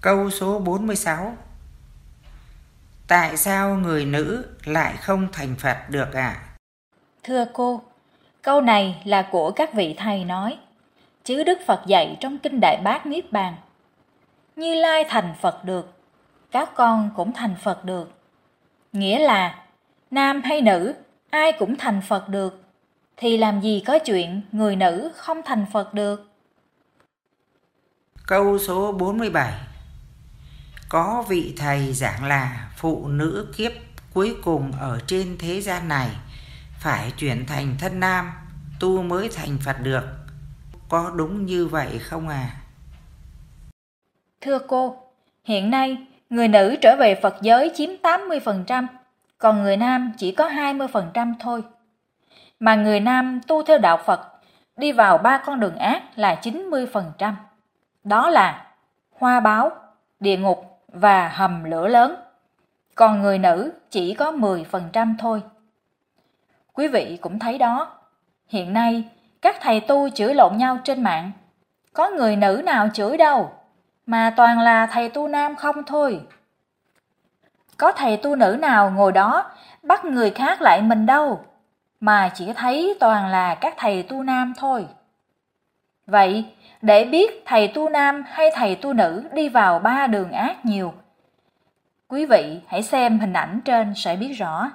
Câu số 46 Tại sao người nữ lại không thành Phật được ạ? À? Thưa cô, câu này là của các vị thầy nói, chứ Đức Phật dạy trong Kinh Đại Bát Niết Bàn. Như Lai thành Phật được, các con cũng thành Phật được. Nghĩa là, nam hay nữ, ai cũng thành Phật được, thì làm gì có chuyện người nữ không thành Phật được. Câu số 47 có vị thầy giảng là phụ nữ kiếp cuối cùng ở trên thế gian này phải chuyển thành thân nam tu mới thành Phật được. Có đúng như vậy không à? Thưa cô, hiện nay người nữ trở về Phật giới chiếm 80%, còn người nam chỉ có 20% thôi. Mà người nam tu theo đạo Phật đi vào ba con đường ác là 90%. Đó là hoa báo, địa ngục và hầm lửa lớn. Còn người nữ chỉ có 10% thôi. Quý vị cũng thấy đó, hiện nay các thầy tu chửi lộn nhau trên mạng. Có người nữ nào chửi đâu, mà toàn là thầy tu nam không thôi. Có thầy tu nữ nào ngồi đó bắt người khác lại mình đâu, mà chỉ thấy toàn là các thầy tu nam thôi. Vậy, để biết thầy tu nam hay thầy tu nữ đi vào ba đường ác nhiều, quý vị hãy xem hình ảnh trên sẽ biết rõ.